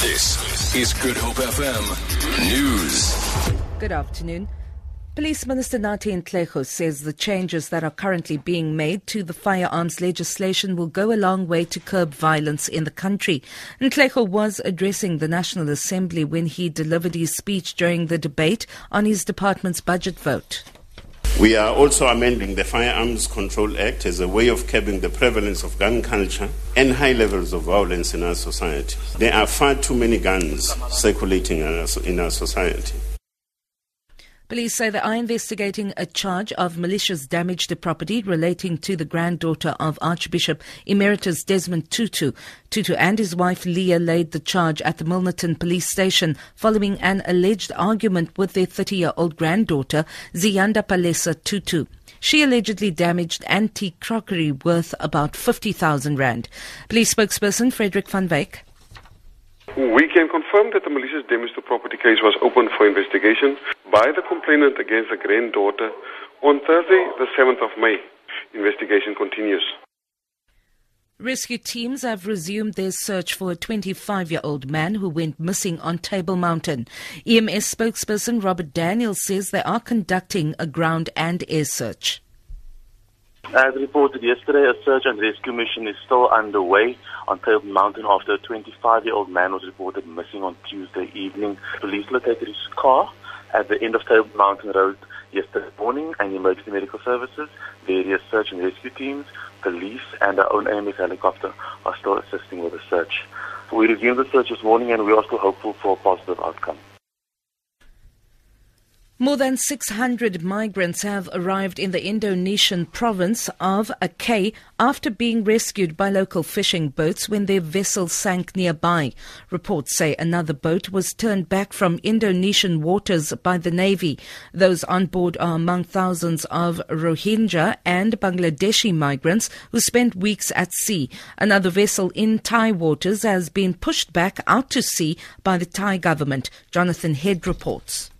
This is Good Hope FM News. Good afternoon. Police Minister Nathi Nhleko says the changes that are currently being made to the firearms legislation will go a long way to curb violence in the country. Nhleko was addressing the National Assembly when he delivered his speech during the debate on his department's budget vote. We are also amending the Firearms Control Act as a way of curbing the prevalence of gun culture and high levels of violence in our society. There are far too many guns circulating in our society. Police say they are investigating a charge of malicious damage to property relating to the granddaughter of Archbishop Emeritus Desmond Tutu. Tutu and his wife Leah laid the charge at the Milnerton police station following an alleged argument with their 30 year old granddaughter, Ziyanda Palesa Tutu. She allegedly damaged antique crockery worth about 50,000 rand. Police spokesperson Frederick van Wyk we can confirm that the malicious damage to property case was opened for investigation by the complainant against the granddaughter on Thursday, the 7th of May. Investigation continues. Rescue teams have resumed their search for a 25 year old man who went missing on Table Mountain. EMS spokesperson Robert Daniels says they are conducting a ground and air search. As reported yesterday, a search and rescue mission is still underway on Table Mountain after a 25-year-old man was reported missing on Tuesday evening. Police located his car at the end of Table Mountain Road yesterday morning and emergency medical services, various search and rescue teams, police and our own AMS helicopter are still assisting with the search. We resumed the search this morning and we are still hopeful for a positive outcome. More than 600 migrants have arrived in the Indonesian province of Aceh after being rescued by local fishing boats when their vessel sank nearby. Reports say another boat was turned back from Indonesian waters by the Navy. Those on board are among thousands of Rohingya and Bangladeshi migrants who spent weeks at sea. Another vessel in Thai waters has been pushed back out to sea by the Thai government. Jonathan Head reports.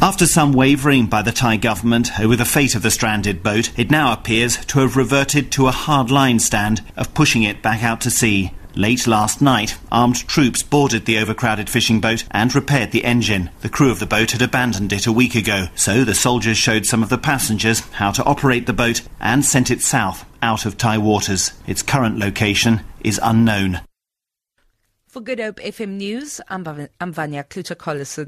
After some wavering by the Thai government over the fate of the stranded boat, it now appears to have reverted to a hard line stand of pushing it back out to sea. Late last night, armed troops boarded the overcrowded fishing boat and repaired the engine. The crew of the boat had abandoned it a week ago, so the soldiers showed some of the passengers how to operate the boat and sent it south, out of Thai waters. Its current location is unknown. For Good Hope FM News, I'm, Vanya Kluter-Collison.